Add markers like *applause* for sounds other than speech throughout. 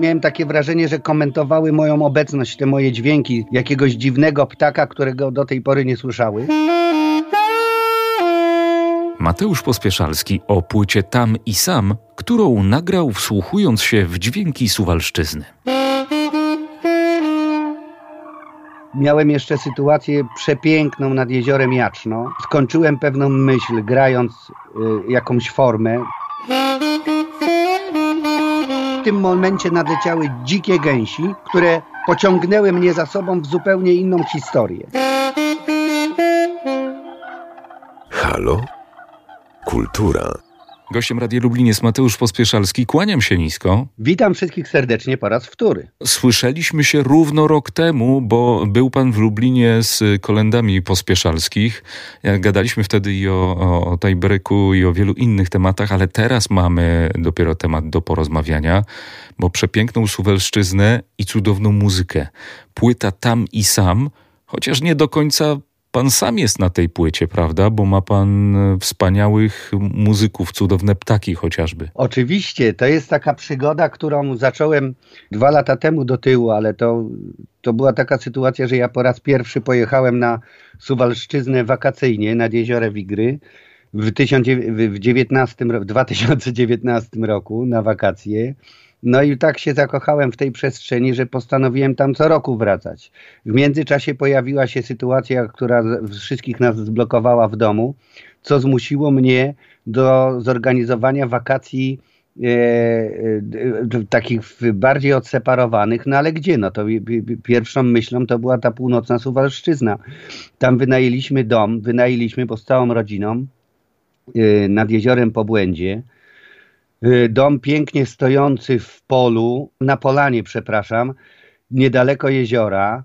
miałem takie wrażenie, że komentowały moją obecność, te moje dźwięki jakiegoś dziwnego ptaka, którego do tej pory nie słyszały. Mateusz Pospieszalski o płycie Tam i Sam, którą nagrał wsłuchując się w dźwięki Suwalszczyzny. Miałem jeszcze sytuację przepiękną nad jeziorem Jaczno. Skończyłem pewną myśl, grając y, jakąś formę. Tym momencie nadleciały dzikie gęsi, które pociągnęły mnie za sobą w zupełnie inną historię. Halo? Kultura. Gościem Radia Lublin jest Mateusz Pospieszalski. Kłaniam się nisko. Witam wszystkich serdecznie po raz wtóry. Słyszeliśmy się równo rok temu, bo był pan w Lublinie z kolendami Pospieszalskich. Gadaliśmy wtedy i o, o, tajbreku i o wielu innych tematach, ale teraz mamy dopiero temat do porozmawiania, bo przepiękną Suwelszczyznę i cudowną muzykę. Płyta Tam i Sam, chociaż nie do końca pan sam jest na tej płycie, prawda? Bo ma pan e, wspaniałych muzyków, cudowne ptaki chociażby. Oczywiście, to jest taka przygoda, którą zacząłem dwa lata temu do tyłu, ale to, to była taka sytuacja, że ja po raz pierwszy pojechałem na Suwalszczyznę wakacyjnie nad jeziorem Wigry w, 19, w 2019 roku na wakacje. No i tak się zakochałem w tej przestrzeni, że postanowiłem tam co roku wracać. W międzyczasie pojawiła się sytuacja, która wszystkich nas zblokowała w domu, co zmusiło mnie do zorganizowania wakacji e, e, takich bardziej odseparowanych, no ale gdzie? No to pierwszą myślą to była ta północna Suwalszczyzna. Tam wynajęliśmy dom, wynajęliśmy, bo z całą rodziną e, nad jeziorem Pobłędzie. Y, dom pięknie stojący w polu, na polanie, przepraszam, niedaleko jeziora,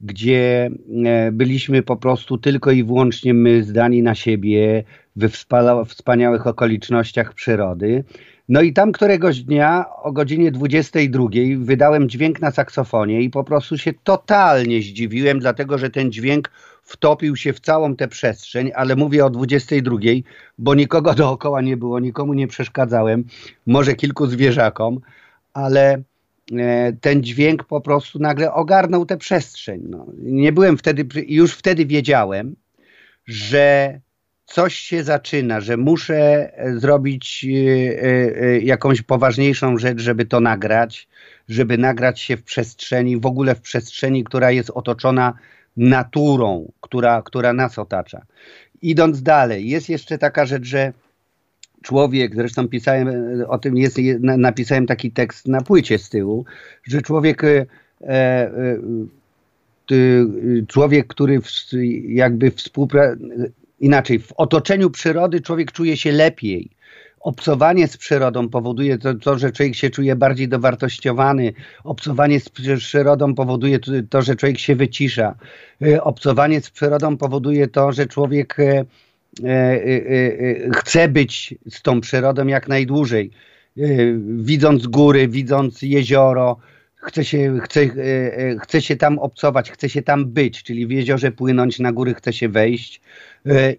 gdzie e, byliśmy po prostu tylko i wyłącznie my zdani na siebie we wspaniałych okolicznościach przyrody. No i tam któregoś dnia o godzinie 22 wydałem dźwięk na saksofonie i po prostu się totalnie zdziwiłem, dlatego że ten dźwięk wtopił się w całą tę przestrzeń, ale mówię o 22, bo nikogo *laughs* dookoła nie było, nikomu nie przeszkadzałem, może kilku zwierzakom, ale e, ten dźwięk po prostu nagle ogarnął tę przestrzeń. No, nie byłem wtedy, już wtedy wiedziałem, że coś się zaczyna, że muszę e, zrobić e, jakąś poważniejszą rzecz, żeby to nagrać, żeby nagrać się w przestrzeni, w ogóle w przestrzeni, która jest otoczona naturą, która, która nas otacza. Idąc dalej, jest jeszcze taka rzecz, że człowiek, zresztą pisałem o tym, jest, napisałem taki tekst na płycie z tyłu, że człowiek, e, e, człowiek, który w, jakby współpracuje, inaczej, w otoczeniu przyrody człowiek czuje się lepiej obcowanie z przyrodą powoduje to, to, że człowiek się czuje bardziej dowartościowany. Obcowanie z przyrodą powoduje to, że człowiek się wycisza. E, obcowanie z przyrodą powoduje to, że człowiek e, e, chce być z tą przyrodą jak najdłużej. Widząc góry, widząc jezioro, chce się, chce, chce się tam obcować, chce się tam być, czyli w jeziorze płynąć, na góry chce się wejść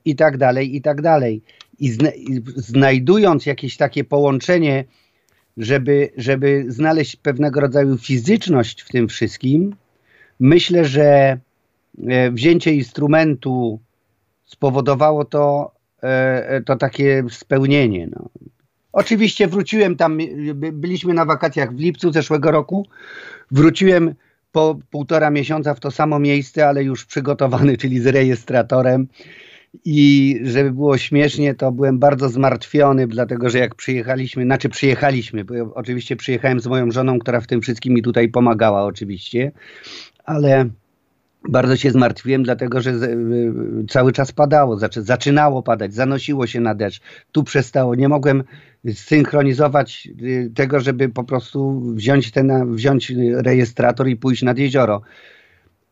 i tak dalej, i tak dalej i, zna, i znajdując jakieś takie połączenie, żeby, żeby znaleźć pewnego rodzaju fizyczność w tym wszystkim, myślę, że e, wzięcie instrumentu spowodowało to, e, to takie spełnienie. No. Oczywiście wróciłem tam, byliśmy na wakacjach w lipcu zeszłego roku, wróciłem po półtora miesiąca w to samo miejsce, ale już przygotowany, *laughs* czyli z rejestratorem i żeby było śmiesznie, to byłem bardzo zmartwiony, dlatego że jak przyjechaliśmy, znaczy przyjechaliśmy, bo ja oczywiście przyjechałem z moją żoną, która w tym wszystkim mi tutaj pomagała oczywiście, ale bardzo się zmartwiłem, dlatego że cały czas padało, zaczynało padać, zanosiło się na deszcz, tu przestało, nie mogłem synchronizować y, tego, żeby po prostu wziąć, ten, wziąć rejestrator i pójść nad jezioro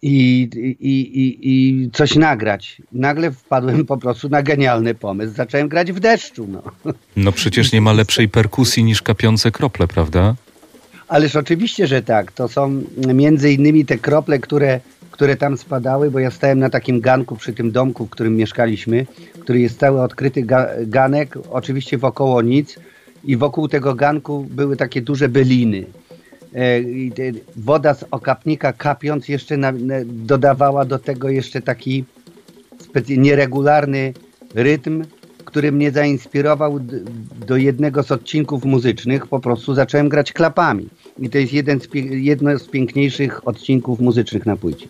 i, i, i, i coś nagrać. Nagle wpadłem po prostu na genialny pomysł. Zacząłem grać w deszczu. No, no przecież nie ma lepszej perkusji niż kapiące krople, prawda? Ależ oczywiście, że tak. To są między innymi te krople, które, które tam spadały, bo ja stałem na takim ganku przy tym domku, w którym mieszkaliśmy, który jest cały odkryty ga ganek, oczywiście wokoło nic i wokół tego ganku były takie duże byliny woda z okapnika kapiąc jeszcze na, dodawała do tego jeszcze taki nieregularny rytm, który mnie zainspirował do jednego z odcinków muzycznych. Po prostu zacząłem grać klapami. I to jest jeden z, jedno z piękniejszych odcinków muzycznych na płycie.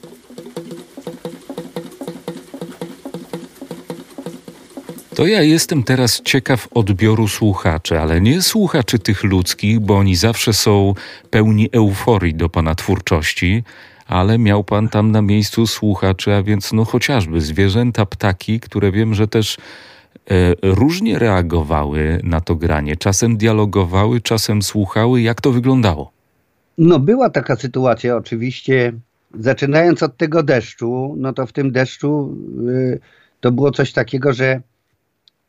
To ja jestem teraz ciekaw odbioru słuchaczy, ale nie słuchaczy tych ludzkich, bo oni zawsze są pełni euforii do pana twórczości, ale miał pan tam na miejscu słuchaczy, a więc no chociażby zwierzęta, ptaki, które wiem, że też e, różnie reagowały na to granie. Czasem dialogowały, czasem słuchały. Jak to wyglądało? No była taka sytuacja oczywiście. Zaczynając od tego deszczu, no to w tym deszczu y, to było coś takiego, że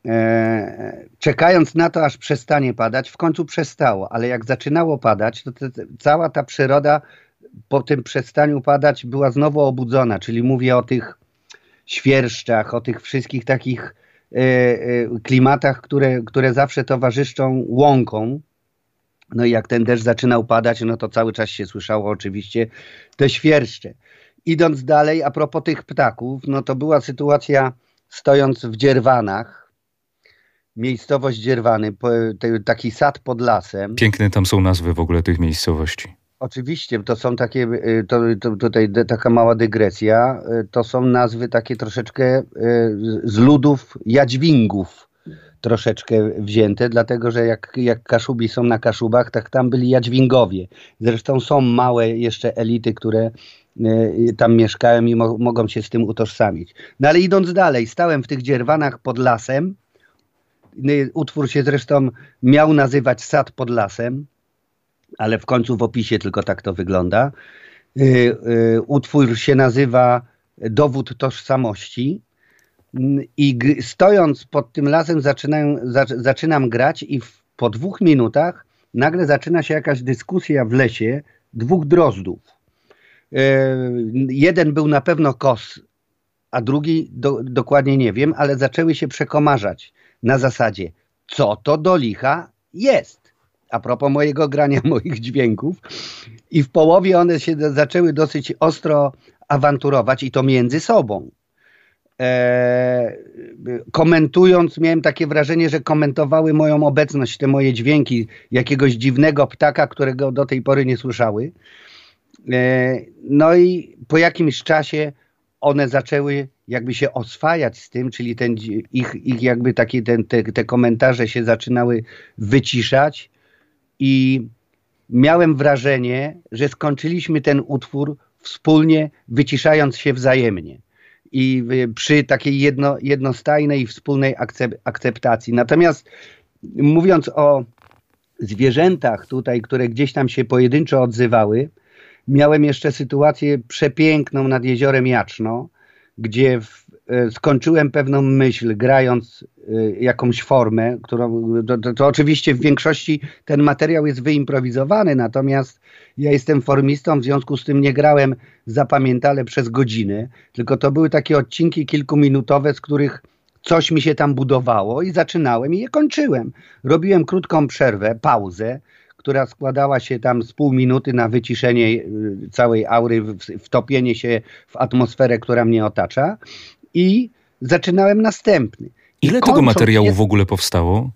e, czekając na to, aż przestanie padać, w końcu przestało, ale jak zaczynało padać, to te, cała ta przyroda po tym przestaniu padać była znowu obudzona, czyli mówię o tych świerszczach, o tych wszystkich takich e, e, klimatach, które, które zawsze towarzyszą łąką. No i jak ten deszcz zaczynał padać, no to cały czas się słyszało oczywiście te świerszcze. Idąc dalej, a propos tych ptaków, no to była sytuacja stojąc w Dzierwanach, miejscowość Dzierwany, taki sad pod lasem. Piękne tam są nazwy w ogóle tych miejscowości. Oczywiście, to są takie, y, to, to, tutaj taka mała dygresja, y, to są nazwy takie troszeczkę y, z ludów jadźwingów troszeczkę wzięte, dlatego że jak, jak Kaszubi są na Kaszubach, tak tam byli jadźwingowie. Zresztą są małe jeszcze elity, które tam mieszkają i mo mogą się z tym utożsamić. No ale idąc dalej, stałem w tych dzierwanach pod lasem, utwór się zresztą miał nazywać Sad pod lasem, ale w końcu w opisie tylko tak to wygląda. Y, y, utwór się nazywa Dowód tożsamości. I stojąc pod tym lasem zaczynam, zaczynam grać i w, po dwóch minutach nagle zaczyna się jakaś dyskusja w lesie dwóch drozdów. Y, jeden był na pewno kos, a drugi do, dokładnie nie wiem, ale zaczęły się przekomarzać na zasadzie, co to do licha jest a propos mojego grania *laughs* moich dźwięków i w połowie one się zaczęły dosyć ostro awanturować i to między sobą. E, komentując, miałem takie wrażenie, że komentowały moją obecność, te moje dźwięki jakiegoś dziwnego ptaka, którego do tej pory nie słyszały. E, no i po jakimś czasie one zaczęły jakby się oswajać z tym, czyli ten, ich, ich jakby takie ten, te, te komentarze się zaczynały wyciszać i miałem wrażenie, że skończyliśmy ten utwór wspólnie, wyciszając się wzajemnie i przy takiej jedno, jednostajnej i wspólnej akceptacji. Natomiast mówiąc o zwierzętach tutaj, które gdzieś tam się pojedynczo odzywały, miałem jeszcze sytuację przepiękną nad jeziorem Jaczno, gdzie w, e, skończyłem pewną myśl, grając e, jakąś formę, którą, to, to, to, oczywiście w większości ten materiał jest wyimprowizowany, natomiast ja jestem formistą, w związku z tym nie grałem zapamiętale przez godziny, tylko to były takie odcinki kilkuminutowe, z których coś mi się tam budowało i zaczynałem i je kończyłem. Robiłem krótką przerwę, pauzę, która składała się tam z pół minuty na wyciszenie y, całej aury, wtopienie się w atmosferę, która mnie otacza i zaczynałem następny. Ile tego materiału jest, w ogóle powstało?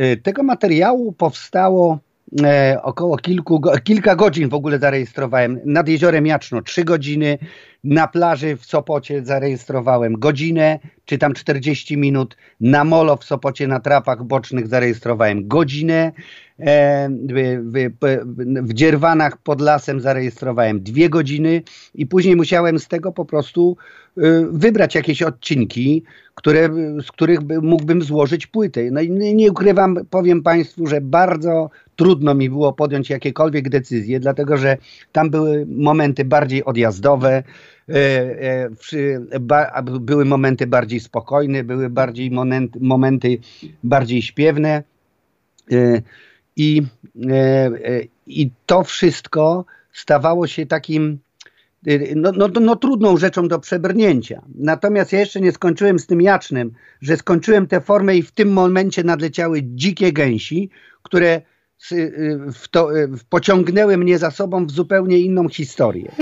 Y, tego materiału powstało e, około kilku, kilka godzin w ogóle zarejestrowałem. Nad jeziorem Jaczno trzy godziny, na plaży w Sopocie zarejestrowałem godzinę, czy tam 40 minut, na molo w Sopocie na trapach bocznych zarejestrowałem godzinę, E, w, Dzierwanach pod lasem zarejestrowałem dwie godziny i później musiałem z tego po prostu e, wybrać jakieś odcinki, które, z których mógłbym złożyć płytę. No i nie ukrywam, powiem Państwu, że bardzo trudno mi było podjąć jakiekolwiek decyzje, dlatego że tam były momenty bardziej odjazdowe, były momenty bardziej spokojne, były bardziej momenty bardziej śpiewne. I, e, e, i to wszystko stawało się takim e, no, no, no, trudną rzeczą do przebrnięcia. Natomiast ja jeszcze nie skończyłem z tym jacznym, że skończyłem tę formę i w tym momencie nadleciały dzikie gęsi, które w to, pociągnęły mnie za sobą w zupełnie inną historię.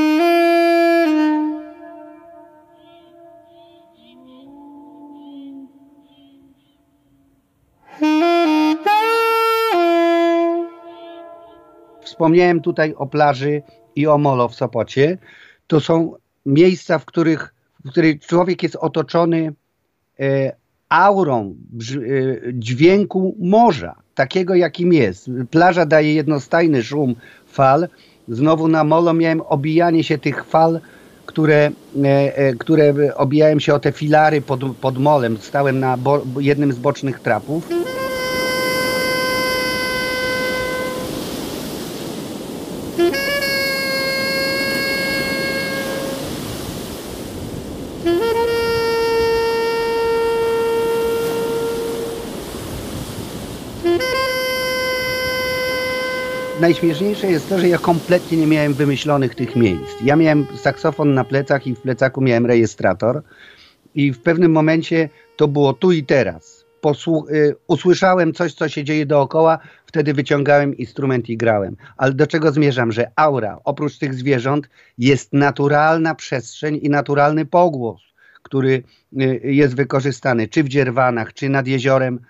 Wspomniałem tutaj o plaży i o molo w Sopocie. To są miejsca, w których, w których człowiek jest otoczony e, aurą e, dźwięku morza, takiego jakim jest. Plaża daje jednostajny szum fal. Znowu na molo miałem obijanie się tych fal, które, e, e które obijałem się o te filary pod, pod molem. Stałem na bo, jednym z bocznych trapów. Najśmieszniejsze jest to, że ja kompletnie nie miałem wymyślonych tych miejsc. Ja miałem saksofon na plecach i w plecaku miałem rejestrator i w pewnym momencie to było tu i teraz. Posłu y, usłyszałem coś, co się dzieje dookoła, wtedy wyciągałem instrument i grałem. Ale do czego zmierzam? Że aura, oprócz tych zwierząt, jest naturalna przestrzeń i naturalny pogłos, który y, jest wykorzystany czy w dzierwanach, czy nad jeziorem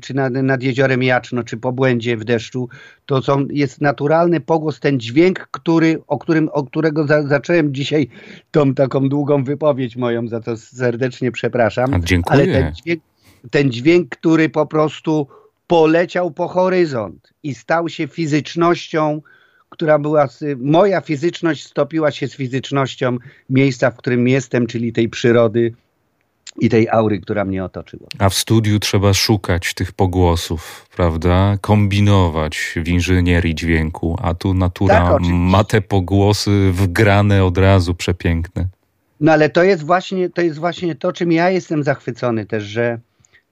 czy nad, nad jeziorem Jaczno, czy po błędzie w deszczu, to są, jest naturalny pogłos, ten dźwięk, który, o, którym, o którego za, zacząłem dzisiaj tą taką długą wypowiedź moją, za to serdecznie przepraszam. Dziękuję. Ale ten dźwięk, ten dźwięk, który po prostu poleciał po horyzont i stał się fizycznością, która była, moja fizyczność stopiła się z fizycznością miejsca, w którym jestem, czyli tej przyrody, i tej aury, która mnie otoczyła. A w studiu trzeba szukać tych pogłosów, prawda? Kombinować w inżynierii dźwięku, a tu natura tak, ma te pogłosy wgrane od razu, przepiękne. No ale to jest właśnie to, jest właśnie to czym ja jestem zachwycony też, że,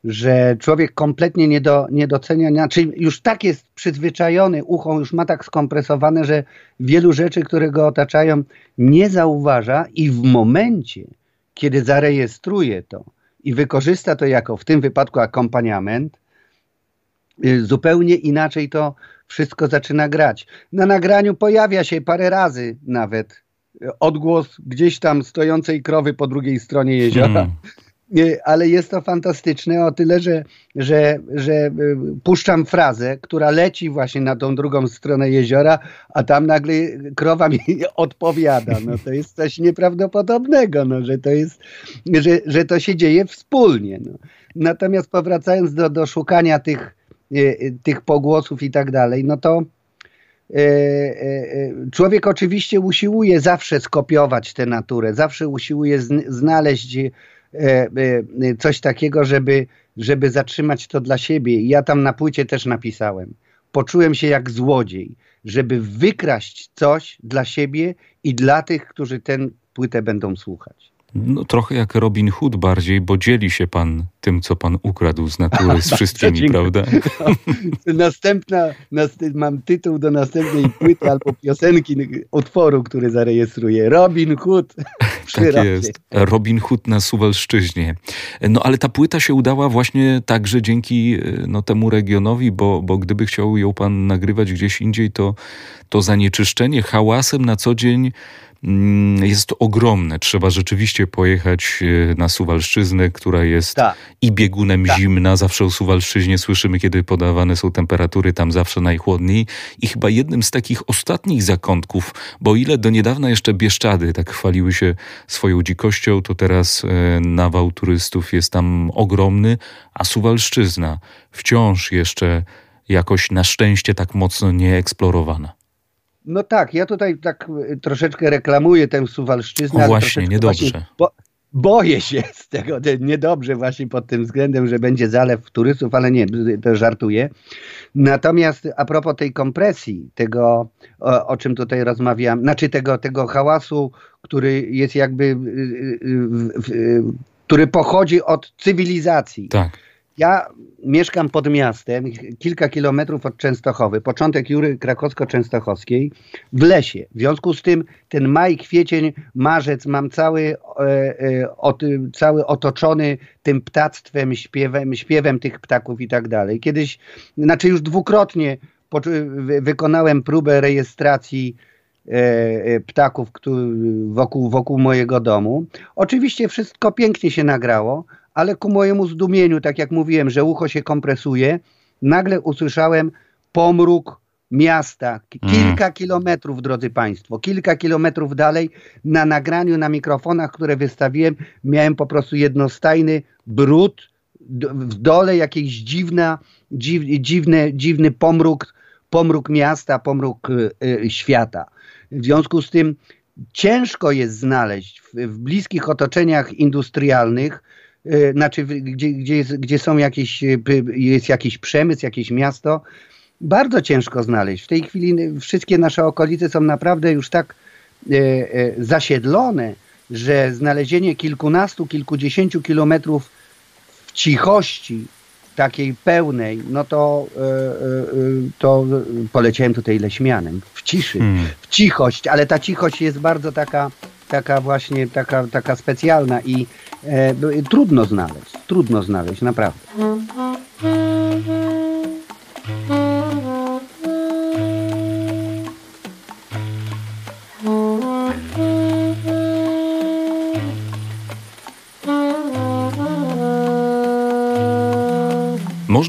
że człowiek kompletnie nie, do, nie docenia, znaczy już tak jest przyzwyczajony, ucho już ma tak skompresowane, że wielu rzeczy, które go otaczają, nie zauważa i w momencie, kiedy zarejestruje to i wykorzysta to jako w tym wypadku akompaniament, y, zupełnie inaczej to wszystko zaczyna grać. Na nagraniu pojawia się parę razy nawet odgłos gdzieś tam stojącej krowy po drugiej stronie jeziora. Hmm ale jest to fantastyczne o tyle, że, że, że y, puszczam frazę, która leci właśnie na tą drugą stronę jeziora, a tam nagle krowa mi *laughs* odpowiada. No to jest coś nieprawdopodobnego, no, że, to jest, że, że to się dzieje wspólnie. No. Natomiast powracając do, do szukania tych, y, y, tych pogłosów i tak dalej, no to człowiek oczywiście usiłuje zawsze skopiować tę naturę, zawsze usiłuje znaleźć coś takiego, żeby, żeby zatrzymać to dla siebie. I ja tam na płycie też napisałem. Poczułem się jak złodziej, żeby wykraść coś dla siebie i dla tych, którzy tę płytę będą słuchać. No, trochę jak Robin Hood bardziej, bo dzieli się pan tym, co pan ukradł z natury z *laughs* wszystkimi, prawda? *laughs* Następna, mam tytuł do następnej płyty albo piosenki, utworu, który zarejestruję. Robin Hood. Tak jest. Robin Hood na Suwalszczyźnie. No ale ta płyta się udała właśnie także dzięki no, temu regionowi, bo, bo gdyby chciał ją pan nagrywać gdzieś indziej, to, to zanieczyszczenie hałasem na co dzień jest ogromne. Trzeba rzeczywiście pojechać e, na Suwalszczyznę, która jest Ta. i biegunem Ta. zimna. Zawsze o Suwalszczyźnie słyszymy, kiedy podawane są temperatury tam zawsze najchłodniej. I chyba jednym z takich ostatnich zakątków, bo o ile do niedawna jeszcze Bieszczady tak chwaliły się swoją dzikością, to teraz e, nawał turystów jest tam ogromny, a Suwalszczyzna wciąż jeszcze jakoś na szczęście tak mocno nie eksplorowana. No tak, ja tutaj tak y, troszeczkę reklamuję tę Suwalszczyznę. O właśnie, niedobrze. Właśnie, bo, boję się *laughs* z tego, niedobrze właśnie pod tym względem, że będzie zalew turystów, ale nie, to żartuję. Natomiast a propos tej kompresji, tego o, o czym tutaj rozmawiam, znaczy tego, tego hałasu, który jest jakby, y, y, który pochodzi od cywilizacji. Tak ja mieszkam pod miastem, kilka kilometrów od Częstochowy, początek Jury Krakowsko-Częstochowskiej, w lesie. W związku z tym ten maj, kwiecień, marzec mam cały, e, e, ot, cały otoczony tym ptactwem, śpiewem, śpiewem tych ptaków i tak dalej. Kiedyś, znaczy już dwukrotnie wykonałem próbę rejestracji e, ptaków wokół, wokół mojego domu. Oczywiście wszystko pięknie się nagrało, ale ku mojemu zdumieniu, tak jak mówiłem, że ucho się kompresuje, nagle usłyszałem pomruk miasta, mm. kilka kilometrów, drodzy Państwo, kilka kilometrów dalej, na nagraniu, na mikrofonach, które wystawiłem, miałem po prostu jednostajny brud, w dole jakiś dziwna, dziw, dziwny, dziwny pomruk, pomruk miasta, pomruk y, świata. W związku z tym ciężko jest znaleźć w, w bliskich otoczeniach industrialnych, znaczy gdzie, gdzie, jest, gdzie są jakieś, y, jest jakiś przemysł, jakieś miasto, bardzo ciężko znaleźć. W tej chwili wszystkie nasze okolice są naprawdę już tak e, e, zasiedlone, że znalezienie kilkunastu, kilkudziesięciu kilometrów w cichości, takiej pełnej, no to, e, e, to poleciałem tutaj leśmianem, w ciszy, hmm. w cichość, ale ta cichość jest bardzo taka, taka właśnie, taka, taka specjalna i e, trudno znaleźć, trudno znaleźć, naprawdę.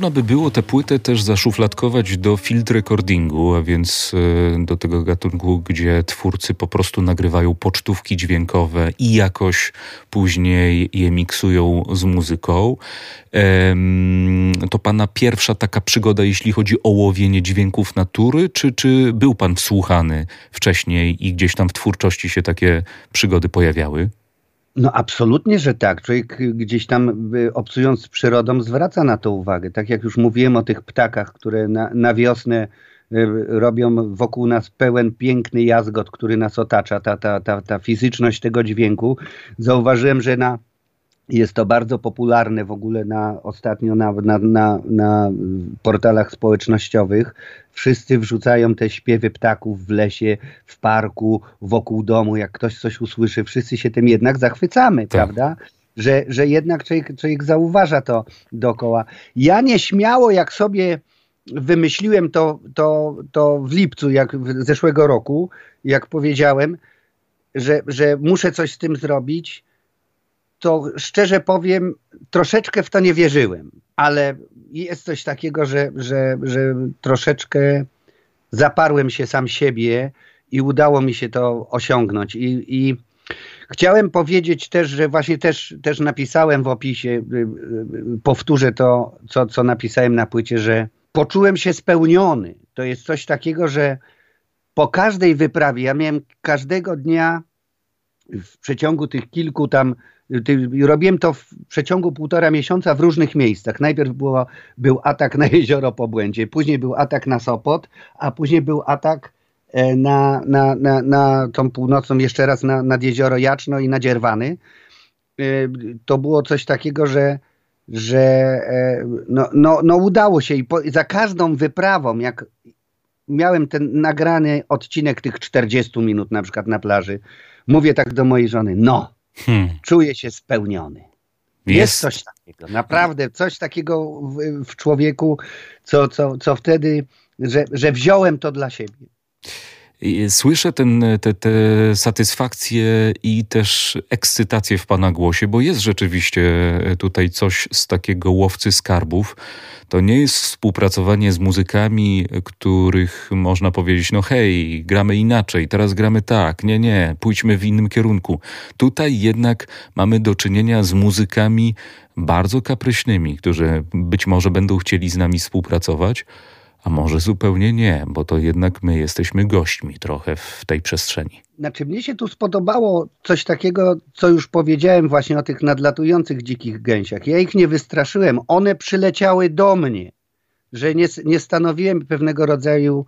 Można by było tę płytę też zaszufladkować do field recordingu, a więc e, do tego gatunku, gdzie twórcy po prostu nagrywają pocztówki dźwiękowe i jakoś później je miksują z muzyką. To pana pierwsza taka przygoda, jeśli chodzi o łowienie dźwięków natury, czy, czy był pan wsłuchany wcześniej i gdzieś tam w twórczości się takie przygody pojawiały? No absolutnie, że tak. Człowiek gdzieś tam y, obcując z przyrodą zwraca na to uwagę. Tak jak już mówiłem o tych ptakach, które na, na wiosnę y, robią wokół nas pełen piękny jazgot, który nas otacza, ta, ta, ta, ta fizyczność tego dźwięku. Zauważyłem, że na jest to bardzo popularne w ogóle na, ostatnio na, na, na, na portalach społecznościowych. Wszyscy wrzucają te śpiewy ptaków w lesie, w parku, wokół domu. Jak ktoś coś usłyszy, wszyscy się tym jednak zachwycamy, tak. prawda? Że, że jednak człowiek, człowiek zauważa to dookoła. Ja nieśmiało, jak sobie wymyśliłem to, to, to w lipcu jak zeszłego roku, jak powiedziałem, że, że muszę coś z tym zrobić, to szczerze powiem, troszeczkę w to nie wierzyłem, ale jest coś takiego, że, że, że troszeczkę zaparłem się sam siebie i udało mi się to osiągnąć. I, i chciałem powiedzieć też, że właśnie też, też napisałem w opisie, y, y, powtórzę to, co, co napisałem na płycie, że poczułem się spełniony. To jest coś takiego, że po każdej wyprawie, ja miałem każdego dnia w przeciągu tych kilku tam Robiłem to w przeciągu półtora miesiąca w różnych miejscach. Najpierw było, był atak na jezioro Pobłędzie, później był atak na Sopot, a później był atak e, na, na, na, na tą północną, jeszcze raz na, nad jezioro Jaczno i na Dzierwany. E, to było coś takiego, że, że e, no, no, no udało się i po, za każdą wyprawą, jak miałem ten nagrany odcinek tych 40 minut na przykład na plaży, mówię tak do mojej żony, no hmm. czuję się spełniony. Jest. Jest coś takiego, naprawdę coś takiego w, w człowieku, co, co, co wtedy, że, że wziąłem to dla siebie. Słyszę ten, te, te satysfakcję i też ekscytację w Pana głosie, bo jest rzeczywiście tutaj coś z takiego łowcy skarbów. To nie jest współpracowanie z muzykami, których można powiedzieć, no hej, gramy inaczej, teraz gramy tak, nie, nie, pójdźmy w innym kierunku. Tutaj jednak mamy do czynienia z muzykami bardzo kapryśnymi, którzy być może będą chcieli z nami współpracować, a może zupełnie nie, bo to jednak my jesteśmy gośćmi trochę w tej przestrzeni. Znaczy, mnie się tu spodobało coś takiego, co już powiedziałem właśnie o tych nadlatujących dzikich gęsiach. Ja ich nie wystraszyłem, one przyleciały do mnie, że nie, nie stanowiłem pewnego rodzaju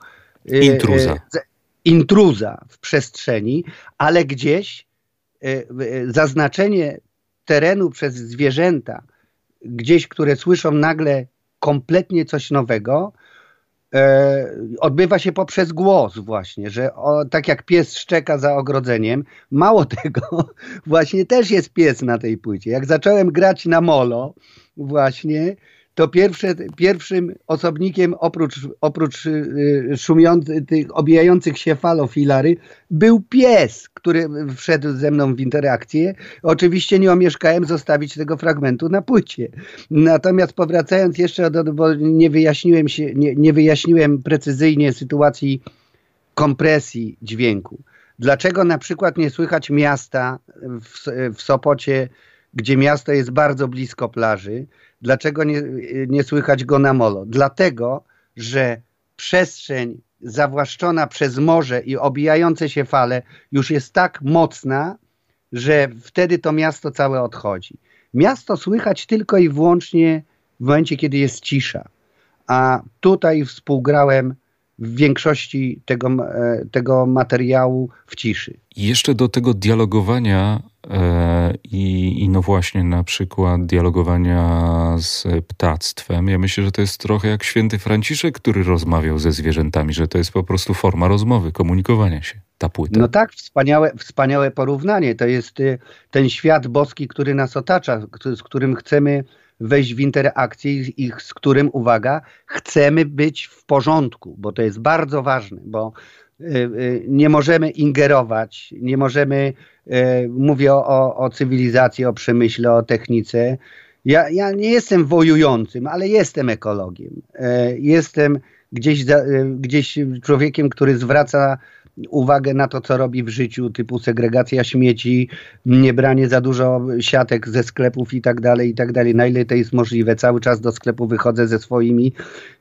e, intruza. E, intruza w przestrzeni, ale gdzieś e, zaznaczenie terenu przez zwierzęta, gdzieś, które słyszą nagle kompletnie coś nowego, odbywa się poprzez głos właśnie, że o, tak jak pies szczeka za ogrodzeniem, mało *laughs* tego, właśnie też jest pies na tej płycie. Jak zacząłem grać na molo właśnie, to pierwsze, pierwszym osobnikiem oprócz, oprócz y, szumiących, obijających się falofilary był pies, który wszedł ze mną w interakcję. Oczywiście nie omieszkałem zostawić tego fragmentu na płycie. Natomiast powracając jeszcze, do, bo nie wyjaśniłem, się, nie, nie wyjaśniłem precyzyjnie sytuacji kompresji dźwięku. Dlaczego na przykład nie słychać miasta w, w Sopocie, gdzie miasto jest bardzo blisko plaży? Dlaczego nie, nie słychać go na molo? Dlatego, że przestrzeń zawłaszczona przez morze i obijające się fale już jest tak mocna, że wtedy to miasto całe odchodzi. Miasto słychać tylko i wyłącznie w momencie, kiedy jest cisza. A tutaj współgrałem większości tego, e, tego materiału w ciszy. Jeszcze do tego dialogowania e, i, i no właśnie na przykład dialogowania z ptactwem. Ja myślę, że to jest trochę jak święty Franciszek, który rozmawiał ze zwierzętami, że to jest po prostu forma rozmowy, komunikowania się. Ta płyta. No tak, wspaniałe, wspaniałe porównanie. To jest y, ten świat boski, który nas otacza, z którym chcemy wejść w interakcję i z którym, uwaga, chcemy być w porządku, bo to jest bardzo ważne, bo y, y, nie możemy ingerować, nie możemy, y, mówię o, o cywilizacji, o przemyśle, o technice. Ja, ja nie jestem wojującym, ale jestem ekologiem. Jestem gdzieś, gdzieś człowiekiem, który zwraca uwagę na to, co robi w życiu, typu segregacja śmieci, nie branie za dużo siatek ze sklepów i tak dalej, i tak dalej. Na ile to jest możliwe. Cały czas do sklepu wychodzę ze swoimi,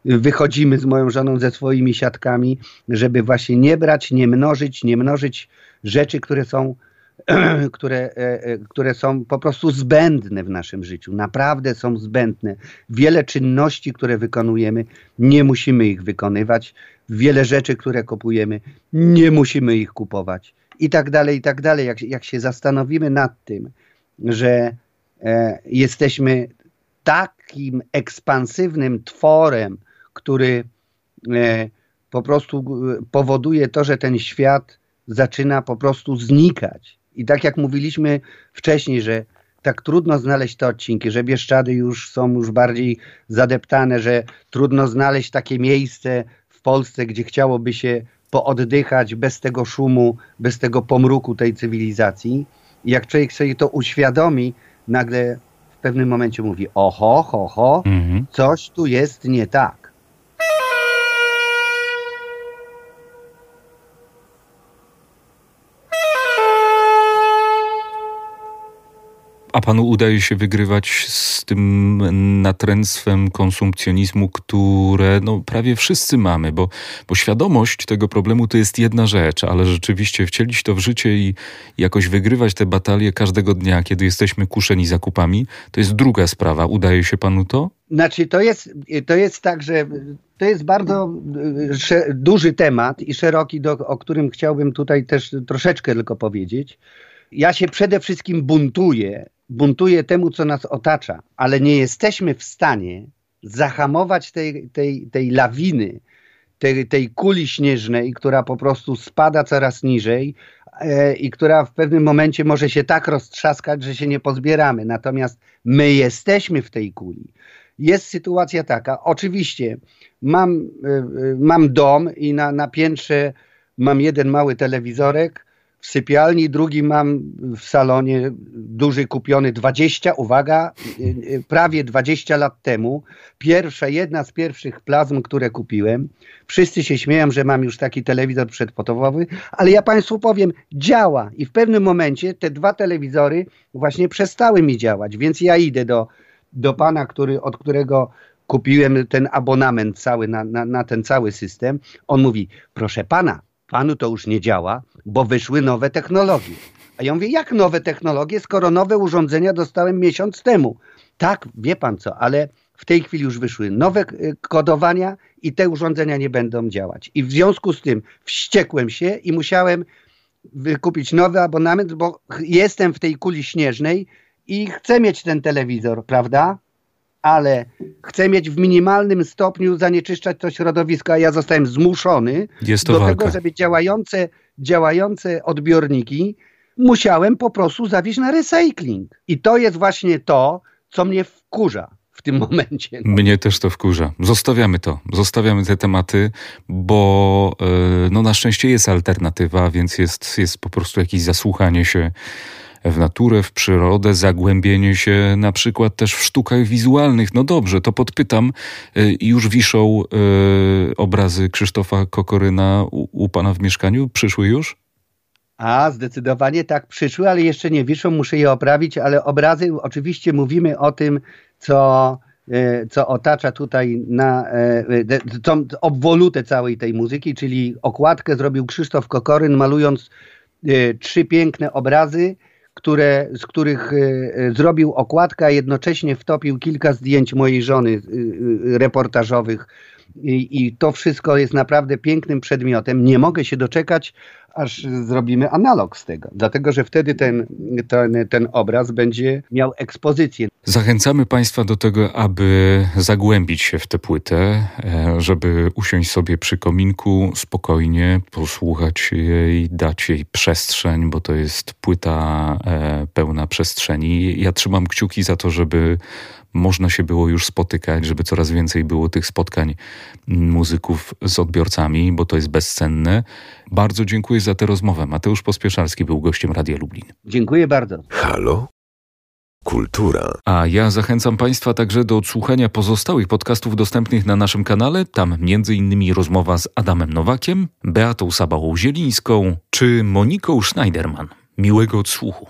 wychodzimy z moją żoną ze swoimi siatkami, żeby właśnie nie brać, nie mnożyć, nie mnożyć rzeczy, które są *clears throat* które, e, e, które są po prostu zbędne w naszym życiu. Naprawdę są zbędne. Wiele czynności, które wykonujemy, nie musimy ich wykonywać. Wiele rzeczy, które kupujemy, nie musimy ich kupować. I tak dalej, i tak dalej. Jak, jak się zastanowimy nad tym, że e, jesteśmy takim ekspansywnym tworem, który e, po prostu powoduje to, że ten świat zaczyna po prostu znikać. I tak jak mówiliśmy wcześniej, że tak trudno znaleźć te odcinki, że Bieszczady już są już bardziej zadeptane, że trudno znaleźć takie miejsce w Polsce, gdzie chciałoby się pooddychać bez tego szumu, bez tego pomruku tej cywilizacji. I jak człowiek sobie to uświadomi, nagle w pewnym momencie mówi, oho, ho, ho, mhm. coś tu jest nie tak. A panu udaje się wygrywać z tym natręctwem konsumpcjonizmu, które no, prawie wszyscy mamy, bo, bo świadomość tego problemu to jest jedna rzecz, ale rzeczywiście wcielić to w życie i jakoś wygrywać te batalie każdego dnia, kiedy jesteśmy kuszeni zakupami, to jest druga sprawa. Udaje się panu to? Znaczy, to jest, to jest tak, że to jest bardzo duży temat i szeroki, do, o którym chciałbym tutaj też troszeczkę tylko powiedzieć. Ja się przede wszystkim buntuję buntuje temu, co nas otacza, ale nie jesteśmy w stanie zahamować tej, tej, tej lawiny, tej, tej kuli śnieżnej, która po prostu spada coraz niżej e, i która w pewnym momencie może się tak roztrzaskać, że się nie pozbieramy. Natomiast my jesteśmy w tej kuli. Jest sytuacja taka, oczywiście mam, e, e, mam dom i na, na piętrze mam jeden mały telewizorek, w sypialni, drugi mam w salonie duży kupiony 20, uwaga, y, y, prawie 20 lat temu. Pierwsza, jedna z pierwszych plazm, które kupiłem. Wszyscy się śmieją, że mam już taki telewizor przedpotowowy, ale ja Państwu powiem, działa i w pewnym momencie te dwa telewizory właśnie przestały mi działać, więc ja idę do, do pana, który, od którego kupiłem ten abonament cały na, na, na ten cały system. On mówi, proszę pana, panu to już nie działa, bo wyszły nowe technologie. A ja mówię, jak nowe technologie, skoro nowe urządzenia dostałem miesiąc temu? Tak, wie pan co, ale w tej chwili już wyszły nowe e, kodowania i te urządzenia nie będą działać. I w związku z tym wściekłem się i musiałem wykupić nowy abonament, bo jestem w tej kuli śnieżnej i chcę mieć ten telewizor, prawda? Ale chcę mieć w minimalnym stopniu zanieczyszczać to środowisko, a ja zostałem zmuszony do walka. tego, żeby działające, działające odbiorniki musiałem po prostu zawieźć na recykling. I to jest właśnie to, co mnie wkurza. w tym momencie. Mnie też to wkurza. Zostawiamy to. Zostawiamy te tematy, bo e, no na szczęście jest alternatywa, więc jest, jest po prostu jakieś zasłuchanie się w naturę, w przyrodę, zagłębienie się na przykład też w sztukach wizualnych. No dobrze, to podpytam. E, już wiszą y, obrazy Krzysztofa Kokoryna u, pana w mieszkaniu? Przyszły już? A, zdecydowanie tak przyszły, ale jeszcze nie wiszą, muszę je oprawić, ale obrazy, oczywiście mówimy o tym, co, e, co otacza tutaj na tą obwolutę całej tej muzyki, czyli okładkę zrobił Krzysztof Kokoryn, malując trzy piękne obrazy, które, z których e, e, zrobił okładkę, a jednocześnie wtopił kilka zdjęć mojej żony e, reportażowych. I, I to wszystko jest naprawdę pięknym przedmiotem. Nie mogę się doczekać, aż zrobimy analog z tego, dlatego że wtedy ten, ten, ten obraz będzie miał ekspozycję. Zachęcamy Państwa do tego, aby zagłębić się w tę płytę, żeby usiąść sobie przy kominku spokojnie, posłuchać jej, dać jej przestrzeń, bo to jest płyta e, pełna przestrzeni. Ja trzymam kciuki za to, żeby można się było już spotykać, żeby coraz więcej było tych spotkań muzyków z odbiorcami, bo to jest bezcenne. Bardzo dziękuję za tę rozmowę. Mateusz Pospieszalski był gościem Radia Lublin. Dziękuję bardzo. Halo? Kultura. A ja zachęcam Państwa także do odsłuchania pozostałych podcastów dostępnych na naszym kanale. Tam między innymi rozmowa z Adamem Nowakiem, Beatą Sabałą Zielińską czy Moniką Schneiderman. Miłego odsłuchu.